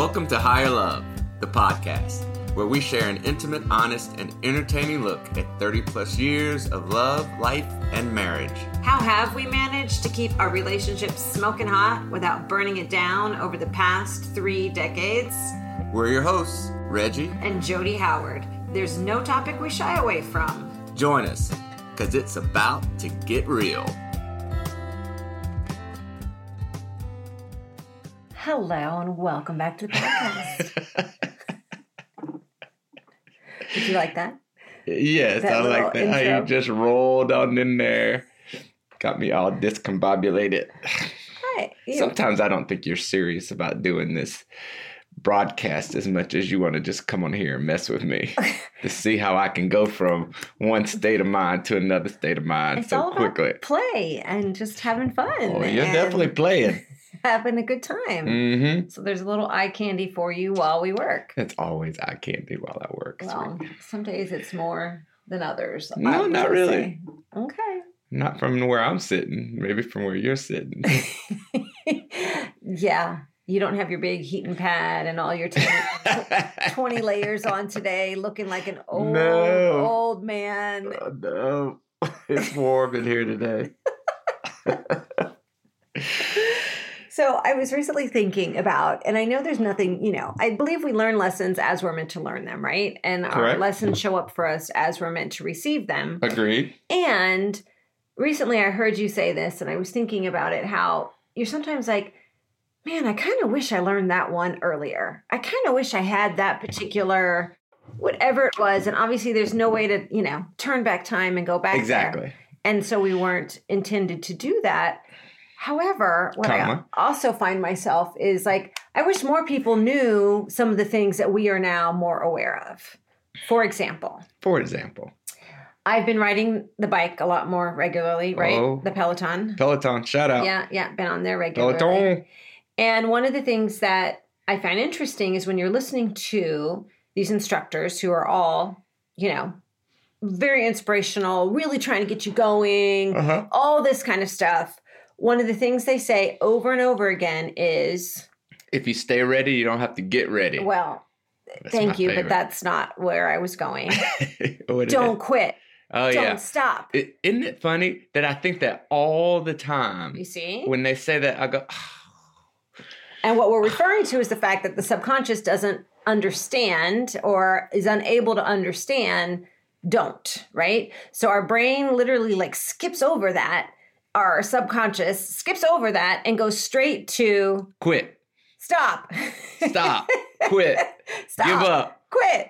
Welcome to Higher Love, the podcast, where we share an intimate, honest, and entertaining look at 30 plus years of love, life, and marriage. How have we managed to keep our relationship smoking hot without burning it down over the past three decades? We're your hosts, Reggie and Jody Howard. There's no topic we shy away from. Join us, because it's about to get real. Hello and welcome back to the podcast. Did you like that? Yes, That I like that. How intro. you just rolled on in there. Got me all discombobulated. Hi. you- Sometimes I don't think you're serious about doing this broadcast as much as you want to just come on here and mess with me to see how I can go from one state of mind to another state of mind it's so all about quickly. play and just having fun. Oh, you're definitely playing. Having a good time. Mm-hmm. So there's a little eye candy for you while we work. It's always eye candy while I work. Well, sweetie. some days it's more than others. No, not say. really. Okay. Not from where I'm sitting. Maybe from where you're sitting. yeah. You don't have your big heating pad and all your 10, 20 layers on today looking like an old, No. old man. Oh, no. It's warm in here today. So I was recently thinking about, and I know there's nothing, you know, I believe we learn lessons as we're meant to learn them, right? And our Correct. lessons show up for us as we're meant to receive them. Agreed. And recently I heard you say this, and I was thinking about it how you're sometimes like, man, I kind of wish I learned that one earlier. I kind of wish I had that particular whatever it was. And obviously, there's no way to, you know, turn back time and go back there. Exactly. And so we weren't intended to do that. However, what Comma. I also find myself is like, I wish more people knew some of the things that we are now more aware of. For example, For example, I've been riding the bike a lot more regularly, right? Oh. The Peloton. Peloton, shout out. Yeah, yeah, been on there regularly. Peloton. And one of the things that I find interesting is when you're listening to these instructors who are all, you know, very inspirational, really trying to get you going, Uh-huh. all this kind of stuff. One of the things they say over and over again is, If you stay ready, you don't have to get ready. well, That's thank you, but that's not where I was going. Don't quit. Oh Don't yeah. stop. It, isn't it funny that I think that all the time You see? when they say that I go, And what we're referring to is the fact that the subconscious doesn't understand or is unable to understand don't, right? So our brain literally like skips over that. Our subconscious skips over that and goes straight to quit, stop. stop, quit, stop. give up. Quit.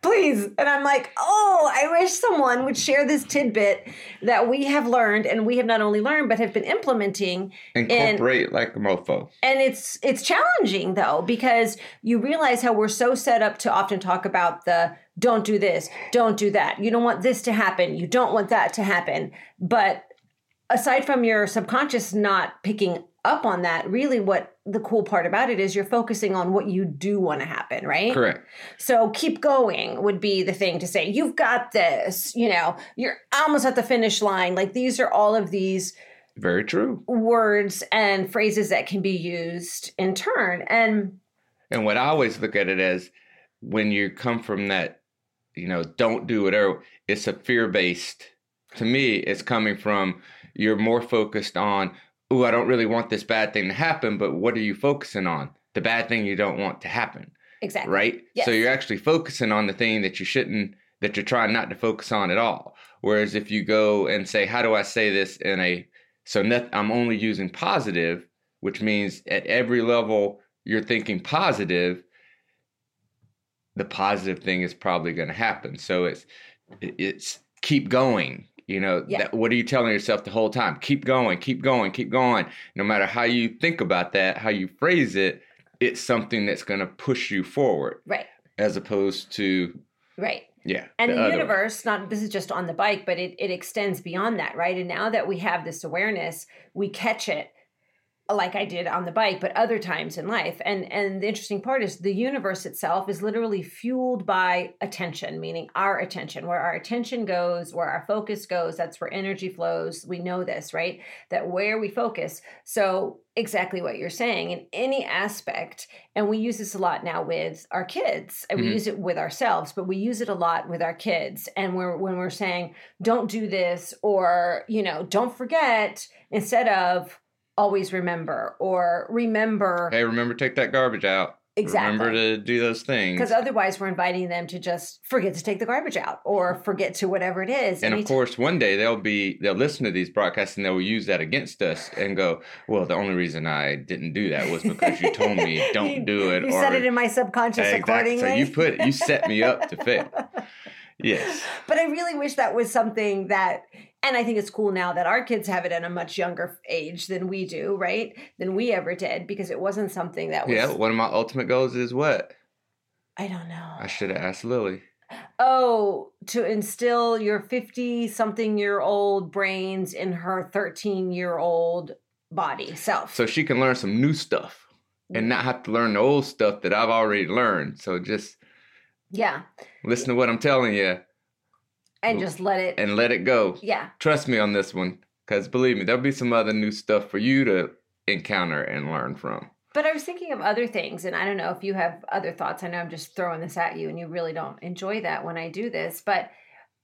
Please. And I'm like, oh, I wish someone would share this tidbit that we have learned and we have not only learned but have been implementing Incorporate like a mofo. and it's it's challenging though because you realize how we're so set up to often talk about the don't do this don't do that you don't want this to happen you don't want that to happen but aside from your subconscious not picking up on that really what the cool part about it is you're focusing on what you do want to happen right Correct. so keep going would be the thing to say you've got this you know you're almost at the finish line like these are all of these Very true. words and phrases that can be used in turn. And And what I always look at it as when you come from that, you know, don't do whatever, it's a fear based. To me, it's coming from you're more focused on, oh, I don't really want this bad thing to happen, but what are you focusing on? The bad thing you don't want to happen, exactly. right? Yes. So you're actually focusing on the thing that you shouldn't, that you're trying not to focus on at all. Whereas if you go and say, how do I say this in a, so I'm only using positive, which means at every level you're thinking positive, the positive thing is probably going to happen. So it's it's keep going. You know, Yeah. that, what are you telling yourself the whole time? Keep going, keep going, keep going. No matter how you think about that, how you phrase it, it's something that's going to push you forward, Right. as opposed to Right. yeah. And the, way. universe, not this is just on the bike, but it, it extends beyond that, right? And now that we have this awareness, we catch it like I did on the bike, but other times in life. And and the interesting part is the universe itself is literally fueled by attention, meaning our attention. Where our attention goes, where our focus goes, that's where energy flows. We know this, right? That where we focus. So exactly what you're saying in any aspect and we use this a lot now with our kids and we Mhm. use it with ourselves but we use it a lot with our kids and we're when we're saying don't do this or you know don't forget instead of always remember or remember Hey, remember take that garbage out. exactly Remember to do those things. because otherwise we're inviting them to just forget to take the garbage out or forget to whatever it is and of Anytime- course, one day they'll be they'll listen to these broadcasts and they'll use that against us and go, "Well, the only reason I didn't do that was because you told me don't do it." you said it in my subconscious Exactly. accordingly So you put you set me up to fail. Yes. but I really wish that was something that, and I think it's cool now that our kids have it at a much younger age than we do, right? Than we ever did, because it wasn't something that was. Yeah. One of my ultimate goals is what? I don't know. I should have asked Lily. oh, to instill your 50 something year old brains in her 13 year old body self. So she can learn some new stuff and not have to learn the old stuff that I've already learned. So just yeah. listen to what I'm telling you And just let it. and let it go. yeah. Trust me on this one, because believe me, there'll be some other new stuff for you to encounter and learn from. But I was thinking of other things, and I don't know if you have other thoughts. I know I'm just throwing this at you, and you really don't enjoy that when I do this. But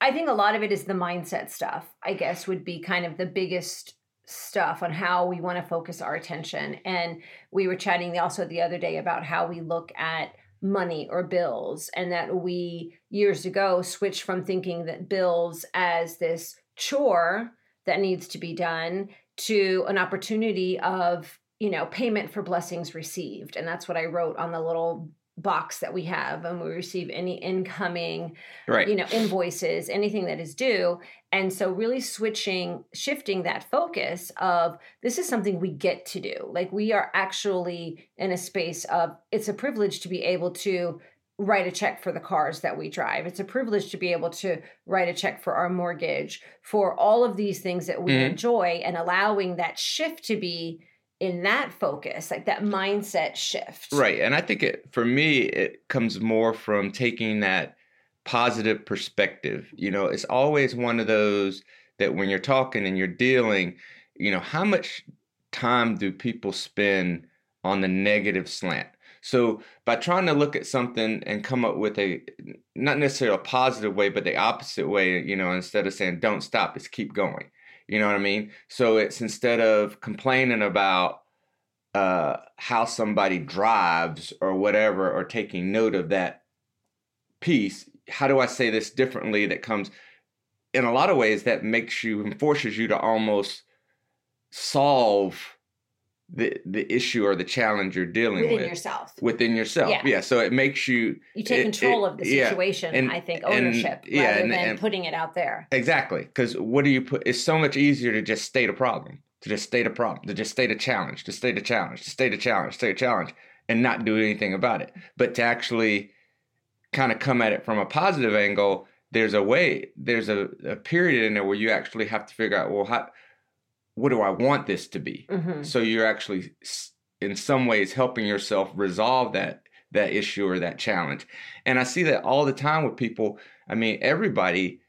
I think a lot of it is the mindset stuff, I guess, would be kind of the biggest stuff on how we want to focus our attention. And we were chatting also the other day about how we look at money or bills, and that we years ago switched from thinking that bills as this chore that needs to be done to an opportunity of you know payment for blessings received. And that's what i wrote on the little box that we have and we receive any incoming Right. you know invoices anything that is due and so really switching shifting that focus of this is something we get to do like we are actually in a space of it's a privilege to be able to write a check for the cars that we drive it's a privilege to be able to write a check for our mortgage for all of these things that we Mhm. enjoy and allowing that shift to be in that focus like that mindset shift Right. And I think it for me it comes more from taking that positive perspective. You know, it's always one of those that when you're talking and you're dealing, you know, how much time do people spend on the negative slant? So by trying to look at something and come up with a not necessarily a positive way, but the opposite way, you know, instead of saying don't stop, it's keep going. You know what I mean? So it's instead of complaining about uh, how somebody drives or whatever, or taking note of that piece. How do I say this differently? That comes in a lot of ways that makes you and forces you to almost solve the the issue or the challenge you're dealing with within with yourself within yourself. Yeah. Yeah. So it makes you you take it- control it- of the yeah, situation and- i think and- ownership yeah, rather and- than and- putting it out there Exactly. Because what do you put? It's so much easier to just state a problem, to just state a problem, to just state a challenge, to state a challenge, to state a challenge, state a challenge, and not do anything about it. But to actually kind of come at it from a positive angle, there's a way, there's a, a period in there where you actually have to figure out, well, how, what do I want this to be? hmm So you're actually, in some ways, helping yourself resolve that that issue or that challenge. And I see that all the time with people. I mean, everybody.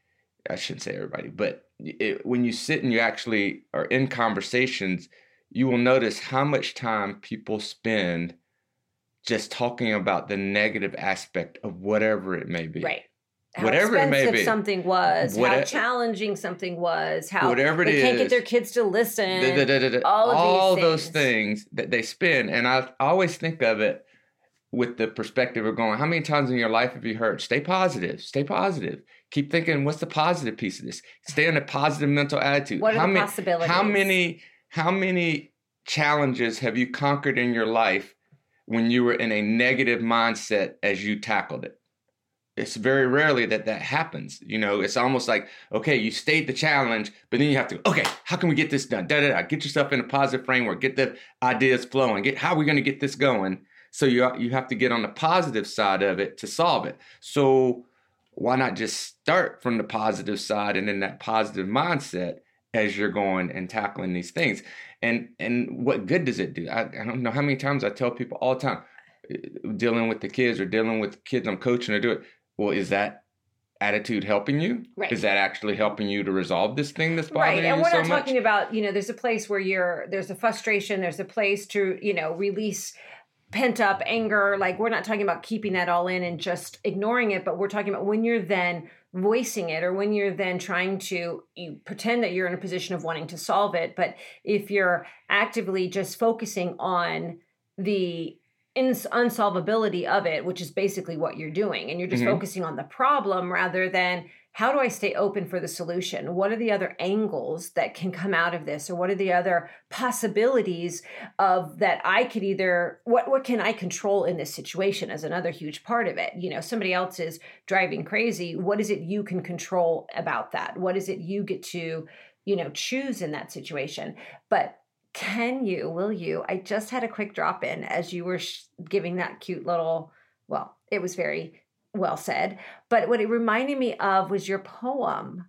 I shouldn't say everybody, but it, when you sit and you actually are in conversations, you will notice how much time people spend just talking about the negative aspect of whatever it may be. right Whatever it may be. something was, how Whate- challenging something was, how Whatever it they can't get their kids to listen. Da- da- da- all all, of these those things. that they spend and i always think of it with the perspective of going how many times in your life have you heard stay positive stay positive keep thinking what's the positive piece of this stay in a positive mental attitude What are how the many possibilities? how many how many challenges have you conquered in your life when you were in a negative mindset as you tackled it it's very rarely that that happens. You know, it's almost like, okay, you state the challenge, but then you have to, okay, how can we get this done? Da da da. Get yourself in a positive framework. Get the ideas flowing. Get how are we going to get this going? So you you have to get on the positive side of it to solve it. So why not just start from the positive side and in that positive mindset as you're going and tackling these things. And and what good does it do? I, I don't know how many times I tell people all the time, uh, dealing with the kids or dealing with kids I'm coaching to do it. Well, is that attitude helping you? Right. Is that actually helping you to resolve this thing that's bothering right and you we're so not much? talking about you know there's a place where you're there's a frustration there's a place to you know release pent up anger like we're not talking about keeping that all in and just ignoring it but we're talking about when you're then voicing it or when you're then trying to you pretend that you're in a position of wanting to solve it but if you're actively just focusing on the ins- unsolvability of it which is basically what you're doing and you're just Mhm. focusing on the problem rather than how do I stay open for the solution? What are the other angles that can come out of this? Or what are the other possibilities of that I could either what what can I control in this situation as another huge part of it? You know, somebody else is driving crazy. What is it you can control about that? What is it you get to, you know, choose in that situation? But can you, will you? I just had a quick drop in as you were sh- giving that cute little, well, it was very well said. But what it reminded me of was your poem.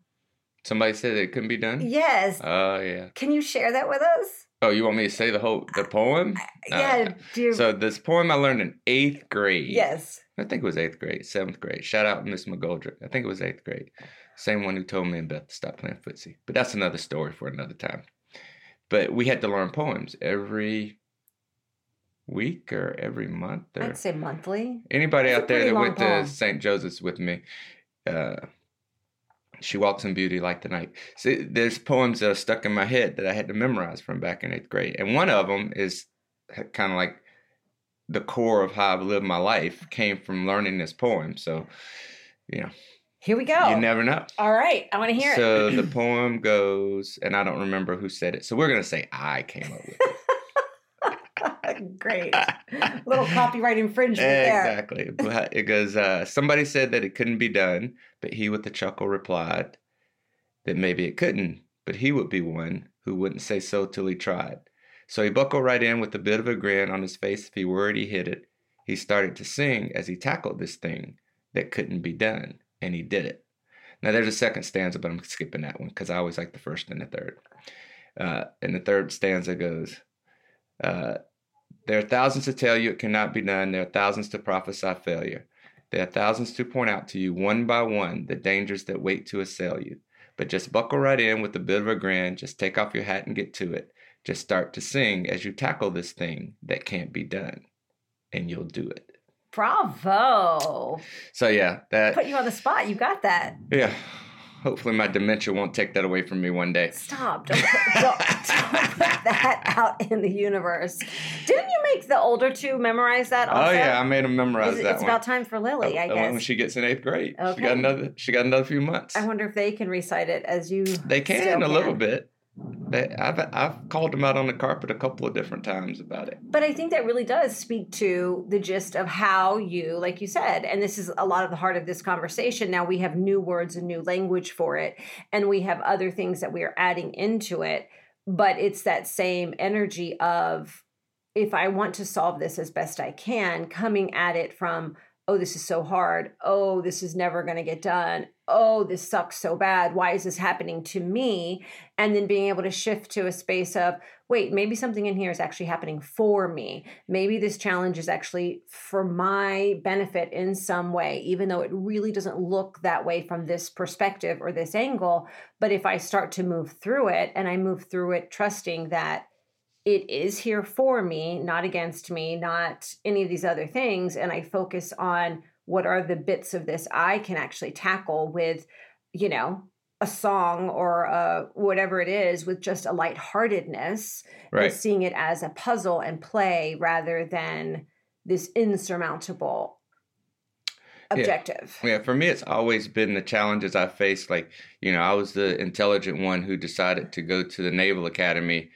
Somebody said it couldn't be done. Yes. Oh yeah. Can you share that with us? Oh, you want me to say the whole the poem? yeah. You, So this poem I learned in eighth grade. yes. I think it was eighth grade, seventh grade. Shout out Miss McGoldrick. I think it was eighth grade. Same one who told me and Beth to stop playing footsie. But that's another story for another time. But we had to learn poems every week or every month or I'd say monthly. anybody That's out there that went poem. to St. Joseph's with me. Uh, she walks in beauty like the night. See, there's poems that are stuck in my head that I had to memorize from back in eighth grade, and one of them is kind of like the core of how I've lived my life came from learning this poem. So, you know, Here we go. you never know. All right. I want to hear So it. So the poem goes, and I don't remember who said it. So we're gonna say I came up with it. Great. Little copyright infringement there. exactly. But It goes, uh, somebody said that it couldn't be done, but he with a chuckle replied that maybe it couldn't, but he would be one who wouldn't say so till he tried. So he buckled right in with a bit of a grin on his face if he worried he hit it. He started to sing as he tackled this thing that couldn't be done, and he did it. Now there's a second stanza, but I'm skipping that one because I always like the first and the third. Uh, and the third stanza goes, uh, there are thousands to tell you it cannot be done. There are thousands to prophesy failure. There are thousands to point out to you one by one the dangers that wait to assail you. But just buckle right in with a bit of a grin. Just take off your hat and get to it. Just start to sing as you tackle this thing that can't be done, and you'll do it. Bravo. So yeah, that Put you on the spot. You got that. yeah. Hopefully my dementia won't take that away from me one day. Stop. Don't put, don't, don't put that out in the universe. Didn't you make the older two memorize that oh, also? Oh yeah, I made them memorize Is it- that it's one. about time for Lily, I guess When she gets in eighth grade, she got another. She got another few months. I wonder if they can recite it as you. They can still a little bit. I've I've called them out on the carpet a couple of different times about it. But I think that really does speak to the gist of how you, like you said, and this is a lot of the heart of this conversation. Now we have new words and new language for it, and we have other things that we are adding into it. But it's that same energy of if I want to solve this as best I can, coming at it from, oh, this is so hard. Oh, this is never going to get done. Oh, this sucks so bad. Why is this happening to me? And then being able to shift to a space of, wait, maybe something in here is actually happening for me. Maybe this challenge is actually for my benefit in some way, even though it really doesn't look that way from this perspective or this angle. But if I start to move through it and I move through it trusting that it is here for me, not against me, not any of these other things, and I focus on what are the bits of this I can actually tackle with, you know, a song or uh, whatever it is with just a lightheartedness and seeing it as a puzzle and play rather than this insurmountable Yeah. objective. Yeah, for me, it's always been the challenges I faced. Like, you know, I was the intelligent one who decided to go to the Naval Academy,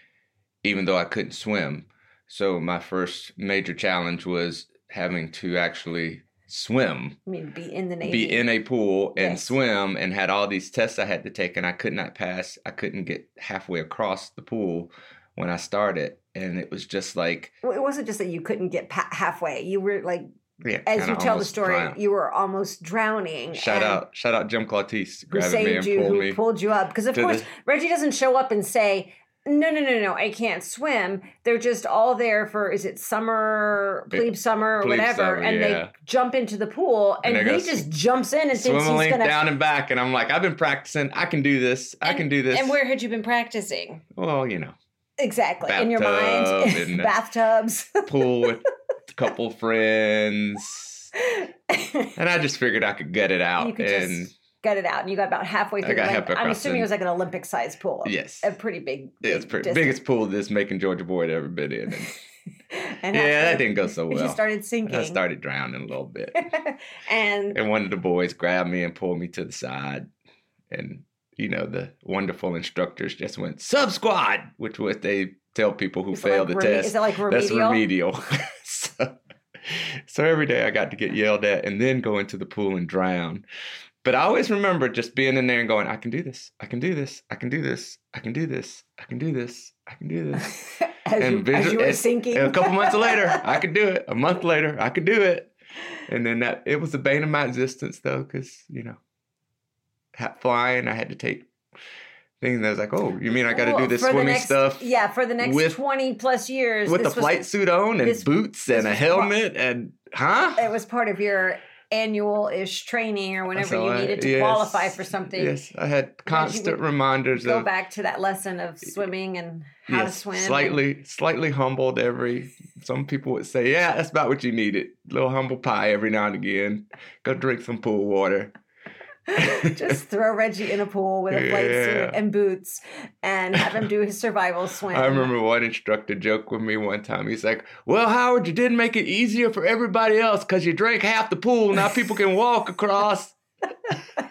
even though I couldn't swim. So my first major challenge was having to actually swim, I mean, be in the Navy. be in a pool and Yes. swim, and had all these tests I had to take, and I could not pass. I couldn't get halfway across the pool when I started, and it was just like Well, it wasn't just that you couldn't get pa- halfway. You were like Yeah, as you tell the story, drowned. you were almost drowning. Shout out, shout out, Jim Clautis, grabbing me and you? pulled me. pulled you up? Because of course the- Reggie doesn't show up and say, "No, no, no, no, I can't swim." They're just all there for is it summer, plebe summer, or Plebe whatever, summer, and yeah. they jump into the pool, and, And he just jumps in and thinks he's gonna. down and back, and I'm like, I've been practicing. I can do this. I can do this. And where had you been practicing? well, you know, Exactly in your Bathtub mind, and- bathtubs. pool with a couple friends, and I just figured I could gut it out. and just gut it out, and you got about halfway through. got the halfway. I'm assuming it was like an Olympic sized pool. yes, a pretty big. yeah, it's pretty biggest pool this making Georgia boy had ever been in. And yeah, halfway that didn't go so You well. started sinking. I started drowning a little bit. and and one of the boys grabbed me and pulled me to the side and you know the wonderful instructors just went sub squad which was they tell people who fail like the reme- test Is it like remedial? that's remedial so, so every day i got to get yelled at and then go into the pool and drown but i always remember just being in there and going i can do this i can do this i can do this i can do this i can do this i can do this as, and you, as you were sinking. and a couple months later, I could do it. A month later, I could do it. And then that it was the bane of my existence, though, because you know, flying, I had to take things. I was like, "Oh, you mean I got to Well, do this swimming next- stuff Yeah, for the next with- twenty plus years, with the this was- flight suit on and this- boots and a was part- helmet and huh?" It was part of your annual ish training or whenever So you I- needed to yes, qualify for something. Yes, I had constant reminders Go of back to that lesson of swimming and how to swim. slightly, slightly humbled every. Some people would say, "Yeah, that's about what you needed." little humble pie every now and again. Go drink some pool water. Just throw Reggie in a pool with a flight Yeah. suit and boots and have him do his survival swim. I remember one instructor joked with me one time. He's like, "Well, Howard, you didn't make it easier for everybody else because you drank half the pool. Now people can walk across."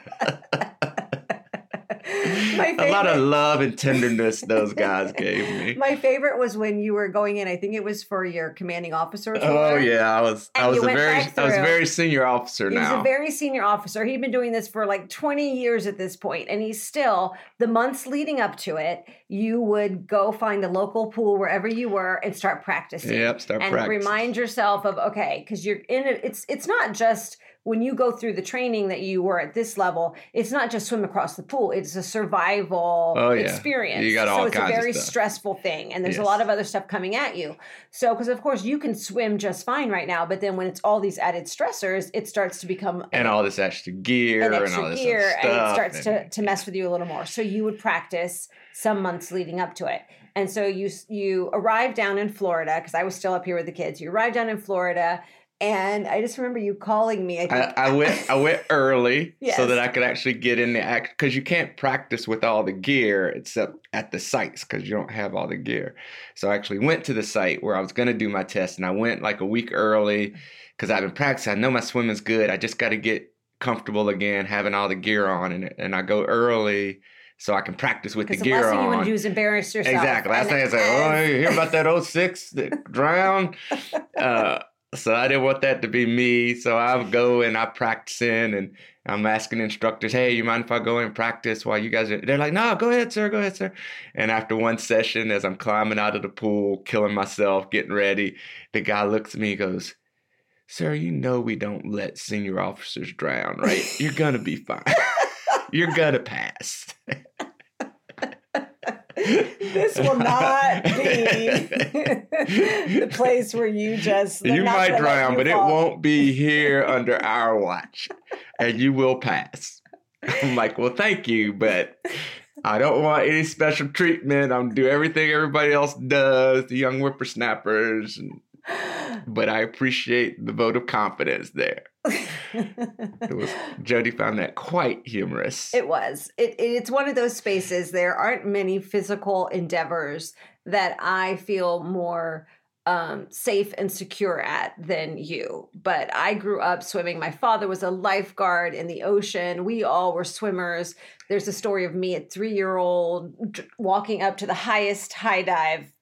My A lot of love and tenderness those guys gave me. My favorite was when you were going in. I think it was for your commanding officer. Oh yeah, I was. I was a very. I was a very senior officer He was now. a very senior officer. He'd been doing this for like 20 years at this point, and he's still, the months leading up to it, you would go find a local pool wherever you were and start practicing. yep. Start and practicing. remind yourself of okay, because you're in it. It's it's not just when you go through the training that you were at this level. It's not just swim across the pool. It's a survival Oh, yeah. experience. You got all so it's kinds a very stressful thing, and there's a lot of other stuff coming at you. So because of course you can swim just fine right now, but then when it's all these added stressors, it starts to become and all this extra gear an and extra all this gear and it starts and- to, to mess with you a little more so you would practice some months leading up to it and so you you arrived down in florida because i was still up here with the kids you arrived down in florida and i just remember you calling me i think I, I went I went early Yes. so that I could actually get in the act because you can't practice with all the gear except at the sites because you don't have all the gear. So I actually went to the site where I was going to do my test and I went like a week early because I've been practicing. I know my swimming's good. I just got to get comfortable again having all the gear on and and I go early so I can practice with the the, gear last thing you want to do is embarrass yourself Exactly. Last And thing I said, oh, you hear about that 06 that drowned? Uh, so I didn't want that to be me. So I go and I practice in and I'm asking instructors, hey, you mind if I go and practice while you guys are, they're like, no, go ahead, sir, go ahead, sir. And after one session, as I'm climbing out of the pool, killing myself, getting ready, the guy looks at me goes, sir, you know we don't let senior officers drown, right? You're to be fine. You're to pass. this will not be the place where you just you might drown, but it won't be here under our watch, and you will pass. I'm like, well, thank you, but I don't want any special treatment. I'm do everything everybody else does, the young whippersnappers, and, but I appreciate the vote of confidence there. It was Jody found that quite humorous. It was. It, it- it's one of those spaces. There aren't many physical endeavors that I feel more um, safe and secure at than you. But I grew up swimming. My father was a lifeguard in the ocean. We all were swimmers. There's a story of me at three year old walking up to the highest high dive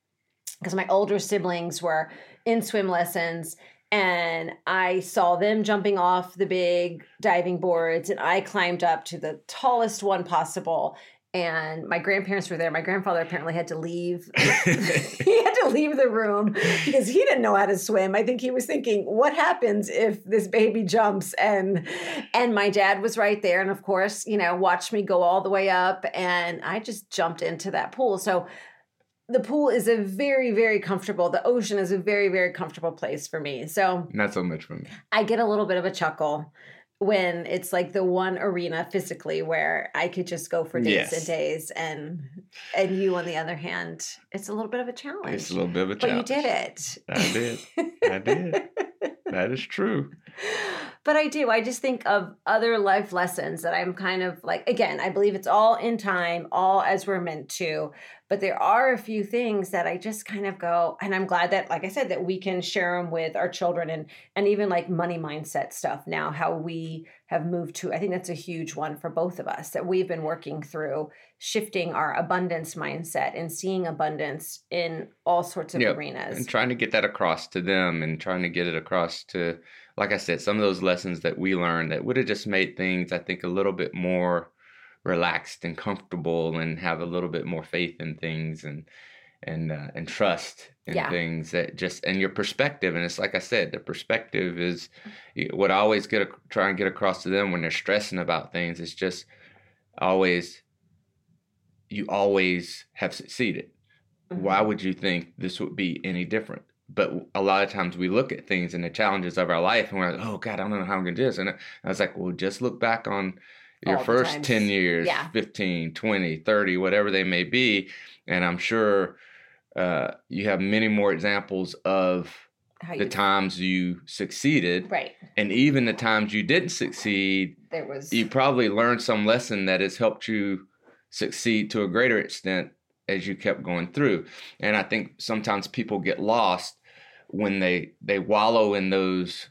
because my older siblings were in swim lessons and I saw them jumping off the big diving boards and I climbed up to the tallest one possible and my grandparents were there. My grandfather apparently had to leave. he had to leave the room because he didn't know how to swim. I think he was thinking, "What happens if this baby jumps?" and and my dad was right there, and of course, you know, watched me go all the way up, and I just jumped into that pool. So the pool is a very very comfortable the ocean is a very very comfortable place for me so not so much for me i get a little bit of a chuckle when it's like the one arena physically where I could just go for days yes. and days and and you on the other hand, it's a little bit of a challenge. It's a little bit of a challenge. But you did it. I did. I did. that is true. But I do. I just think of other life lessons that I'm kind of like again, I believe it's all in time, all as we're meant to. But there are a few things that I just kind of go, and I'm glad that, like I said, that we can share them with our children and and even like money mindset stuff now, how we have moved to. I think that's a huge one for both of us that we've been working through shifting our abundance mindset and seeing abundance in all sorts of yep. arenas. And trying to get that across to them and trying to get it across to like I said, some of those lessons that we learned that would have just made things, I think, a little bit more relaxed and comfortable and have a little bit more faith in things and and uh, and trust in yeah. things that just and your perspective and it's like I said the perspective is what I always get a, try and get across to them when they're stressing about things it's just always you always have succeeded mm-hmm. why would you think this would be any different but a lot of times we look at things and the challenges of our life and we're like oh god I don't know how I'm going to do this. And I was like well just look back on your first 10 years yeah. 15 20 30 whatever they may be and i'm sure uh, you have many more examples of the times you succeeded right. and even the times you didn't succeed there was you probably learned some lesson that has helped you succeed to a greater extent as you kept going through. And i think sometimes people get lost when they they wallow in those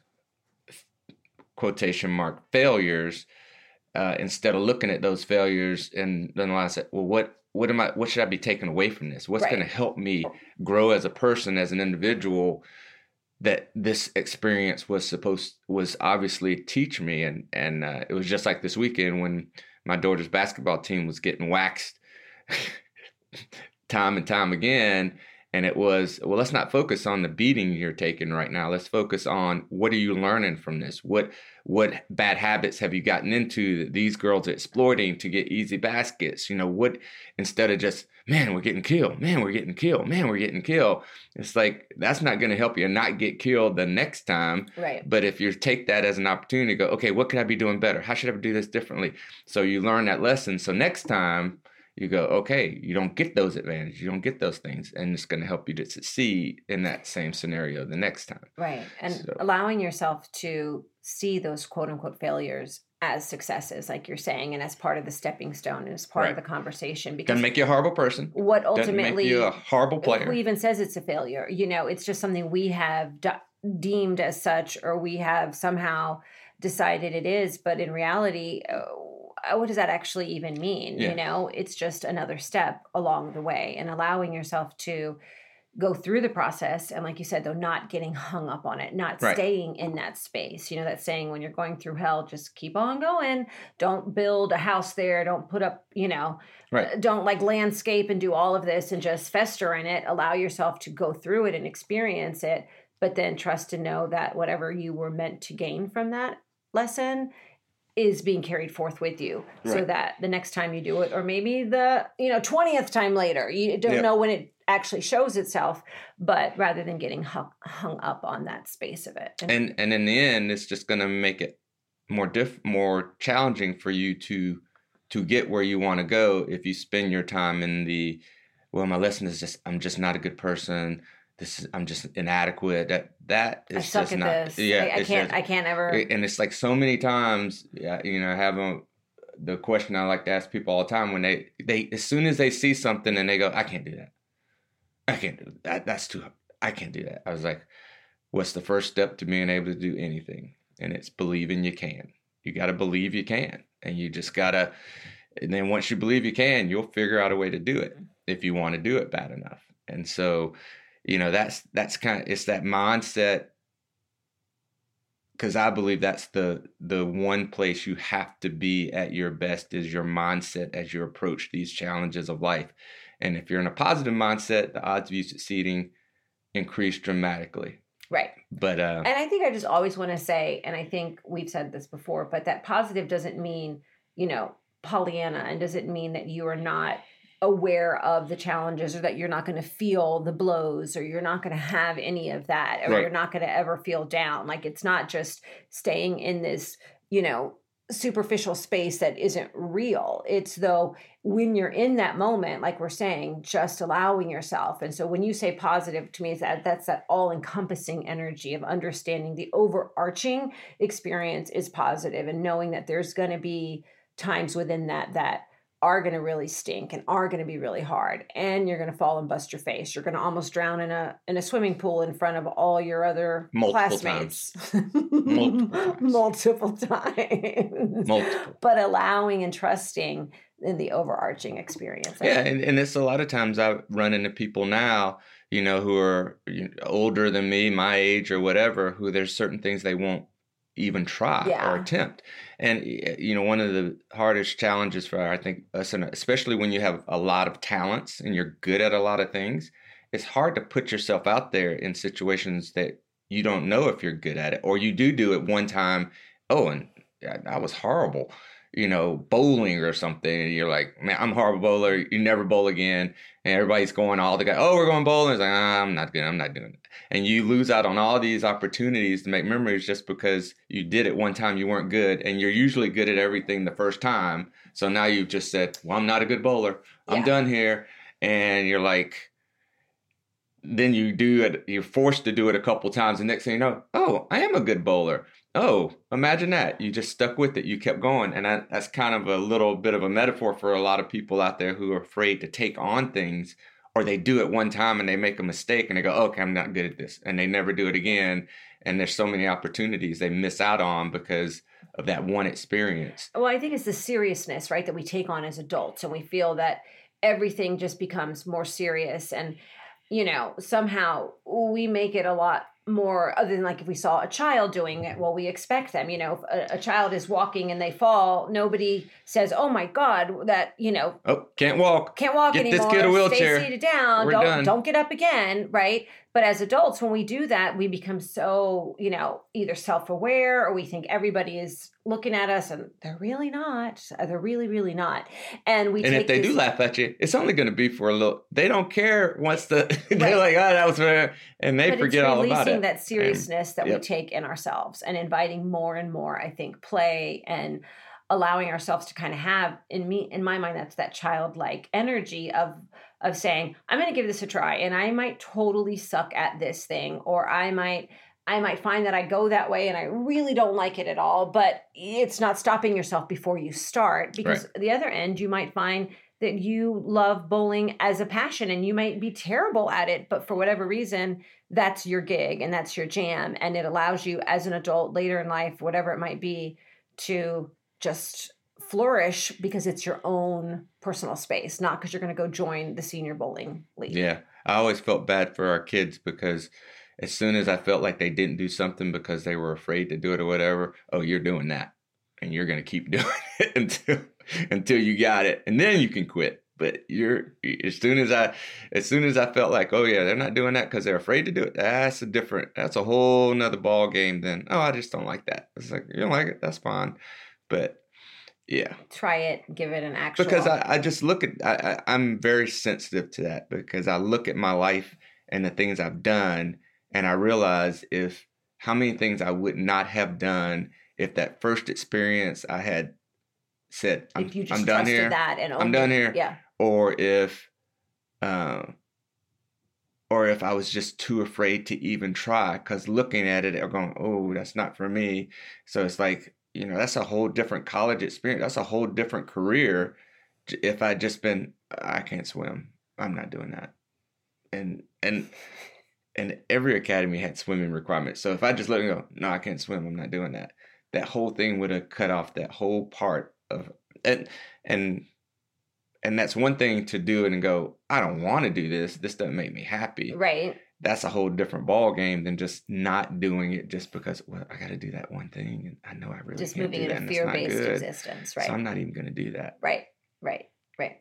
quotation mark failures uh, instead of looking at those failures and then I said, well, what what am I? What should I be taking away from this? What's right. going to help me grow as a person, as an individual? That this experience was supposed was obviously teach me, and and uh, it was just like this weekend when my daughter's basketball team was getting waxed time and time again, and it was well let's not focus on the beating you're taking right now. Let's focus on what are you learning from this? What what bad habits have you gotten into that these girls are exploiting to get easy baskets? You know what instead of just man we're getting killed. Man we're getting killed. Man we're getting killed. It's like that's not going to help you not get killed the next time. Right. But if you take that as an opportunity to go okay what could i be doing better? How should i do this differently? So you learn that lesson. So next time you go, okay, you don't get those advantages, you don't get those things, and it's going to help you to succeed in that same scenario the next time. Right. And so. allowing yourself to see those quote unquote failures as successes, like you're saying, and as part of the stepping stone and as part right. of the conversation. Because doesn't make you a horrible person. What ultimately you a horrible player. Who even says it's a failure? You know, it's just something we have de- deemed as such, or we have somehow decided it is. But in reality, uh, what does that actually even mean? Yeah. You know, it's just another step along the way and allowing yourself to go through the process and like you said though not getting hung up on it not right. staying in that space you know that saying when you're going through hell just keep on going don't build a house there don't put up you know right. Uh, don't like landscape and do all of this and just fester in it allow yourself to go through it and experience it but then trust to know that whatever you were meant to gain from that lesson is being carried forth with you right. so that the next time you do it or maybe the you know 20th time later you don't yep. know when it actually shows itself but rather than getting hung, hung up on that space of it and, and and in the end it's just going to make it more diff more challenging for you to to get where you want to go if you spend your time in the well my lesson is just i'm just not a good person this is I'm just inadequate. That that is I suck just at not. This. Yeah, I, I can't. Just, I can't ever. And it's like so many times. Yeah, you know, I have a, the question I like to ask people all the time when they they as soon as they see something and they go, I can't do that. I can't do that. That's too. I can't do that. I was like, what's the first step to being able to do anything? And it's believing you can. You got to believe you can, and you just gotta. And then once you believe you can, you'll figure out a way to do it if you want to do it bad enough. And so you know that's that's kind of it's that mindset because I believe that's the the one place you have to be at your best is your mindset as you approach these challenges of life. And if you're in a positive mindset, the odds of you succeeding increase dramatically. Right. But uh, and I think I just always want to say, and I think we've said this before, but that positive doesn't mean you know Pollyanna, and doesn't mean that you are not aware of the challenges or that you're not going to feel the blows or you're not going to have any of that or Right. you're not going to ever feel down. Like it's not just staying in this you know superficial space that isn't real. It's though when you're in that moment like we're saying just allowing yourself. And so when you say positive to me is that that's that all encompassing energy of understanding the overarching experience is positive and knowing that there's going to be times within that that are going to really stink and are going to be really hard and you're going to fall and bust your face. You're going to almost drown in a in a swimming pool in front of all your other Multiple classmates. Multiple times. multiple times. Multiple. but allowing and trusting in the overarching experience. Yeah, and, and it's a lot of times I run into people now, you know, who are older than me, my age or whatever, who there's certain things they won't even try Yeah. or attempt. And you know, one of the hardest challenges for I think us, and especially when you have a lot of talents and you're good at a lot of things, it's hard to put yourself out there in situations that you don't know if you're good at it, or you do do it one time. Oh, and that was horrible you know, bowling or something, and you're like, man, I'm a horrible bowler. You never bowl again. And everybody's going all the guy, oh, we're going bowling. It's like, ah, I'm not good. I'm not doing it. And you lose out on all these opportunities to make memories just because you did it one time you weren't good. And you're usually good at everything the first time. So now you've just said, well, I'm not a good bowler. I'm Yeah. done here. And you're like, then you do it, you're forced to do it a couple times. And next thing you know, oh, I am a good bowler. Oh, imagine that. You just stuck with it. You kept going. And that, that's kind of a little bit of a metaphor for a lot of people out there who are afraid to take on things or they do it one time and they make a mistake and they go, okay, I'm not good at this. And they never do it again. And there's so many opportunities they miss out on because of that one experience. Well, I think it's the seriousness, right, that we take on as adults, and we feel that everything just becomes more serious, and you know, somehow we make it a lot more. Other than like if we saw a child doing it, well, we expect them. You know, if a, a child is walking and they fall, nobody says, "Oh my God, that you know Oh, can't walk. can't walk Get this anymore. kid a wheelchair. Stay seated down. We're don't done. don't get up again, right? But as adults, when we do that, we become so you know either self aware or we think everybody is looking at us, and they're really not. Uh, they're really really not. And we And if they this- do laugh at you, it's only going to be for a little. They don't care once the Right. they're like, oh, that was for, and they but forget all releasing about it. that seriousness that we take in ourselves and inviting more and more i think play and allowing ourselves to kind of have in me in my mind that's that childlike energy of of saying i'm going to give this a try and i might totally suck at this thing or i might I might find that I go that way and I really don't like it at all, but it's not stopping yourself before you start because at the other end you might find that you love bowling as a passion and you might be terrible at it, but for whatever reason, that's your gig and that's your jam. And it allows you as an adult later in life, whatever it might be, to just flourish because it's your own personal space, not because you're going to go join the senior bowling league. Yeah, I always felt bad for our kids because as soon as I felt like they didn't do something because they were afraid to do it or whatever, oh, you're doing that, and you're gonna keep doing it until until you got it, and then you can quit. But you're as soon as I as soon as I felt like, oh yeah, they're not doing that because they're afraid to do it. That's a different. That's a whole nother ball game. Then oh, I just don't like that. It's like you don't like it. That's fine, but yeah Try it, give it an actual. because I, I just look at I, I, I'm very sensitive to that because I look at my life and the things I've done and I realize if how many things I would not have done if that first experience I had said I'm, if you just I'm done trusted here that and I'm done it. here. Yeah. or if um or if I was just too afraid to even try because looking at it I'm going oh that's not for me so it's like you know that's a whole different college experience. That's a whole different career if I just been I can't swim. I'm not doing that. And and and every academy had swimming requirements. So if I just let them go no I can't swim. I'm not doing that. That whole thing would have cut off that whole part of and and and that's one thing to do it and go i don't want to do this. This doesn't make me happy. Right. That's a whole different ball game than just not doing it just because well I got to do that one thing and I know I really Just moving do in a fear based existence, right? So I'm not even going to do that. Right, right, right.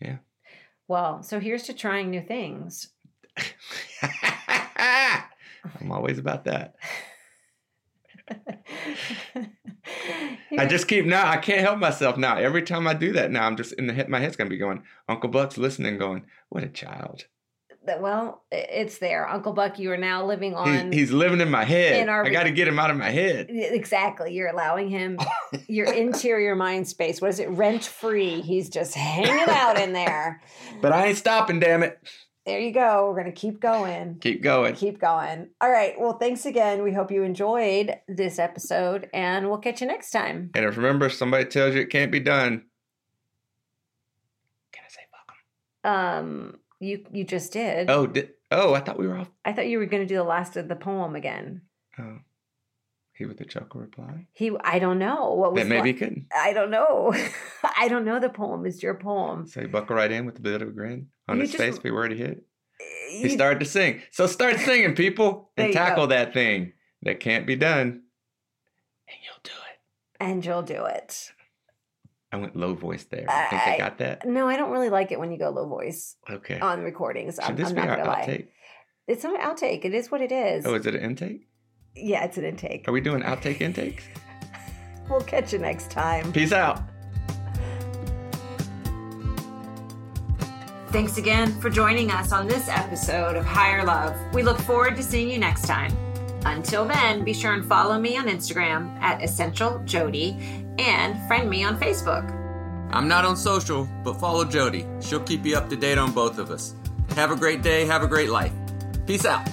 Yeah. Well, so here's to trying new things. I'm always about that. I just keep now. I can't help myself now. Every time I do that now, I'm just in the head. My head's gonna be going. Uncle Buck's listening, going, "What a child." Well, it's there, Uncle Buck. You are now living He's, on. he's living in my head. in our- I got to get him out of my head. Exactly. You're allowing him your interior mind space. What is it? Rent free. He's just hanging out in there. But I ain't stopping. Damn it! There you go. We're going to keep going. Keep going. Keep going. All right. Well, thanks again. We hope you enjoyed this episode and we'll catch you next time. And if remember, if somebody tells you it can't be done, can I say fuck 'em? Um, you you just did. Oh, did, oh, I thought we were off. I thought you were going to do the last of the poem again. Oh, he with the chuckle reply. He, I don't know what was. Then maybe he couldn't. I don't know. I don't know the poem. It's your poem. So he buckled right in with a bit of a grin on You his just- face before eh, he hit. You- He started to sing. So start singing, people, and tackle that thing that can't be done. And you'll do it. and you'll do it. I went low voice there. I think I I- got that. No, I don't really like it when you go low voice Okay. on recordings. Should I'm, this I'm be not our gonna lie. outtake? It's not an outtake. It is what it is. Oh, is it an intake? yeah, it's an intake. Are we doing outtake intakes? We'll catch you next time. Peace out. Thanks again for joining us on this episode of Higher Love. We look forward to seeing you next time. Until then, be sure and follow me on Instagram at Essential Jody and friend me on Facebook. I'm not on social, but follow Jody. She'll keep you up to date on both of us. Have a great day, have a great life. Peace out.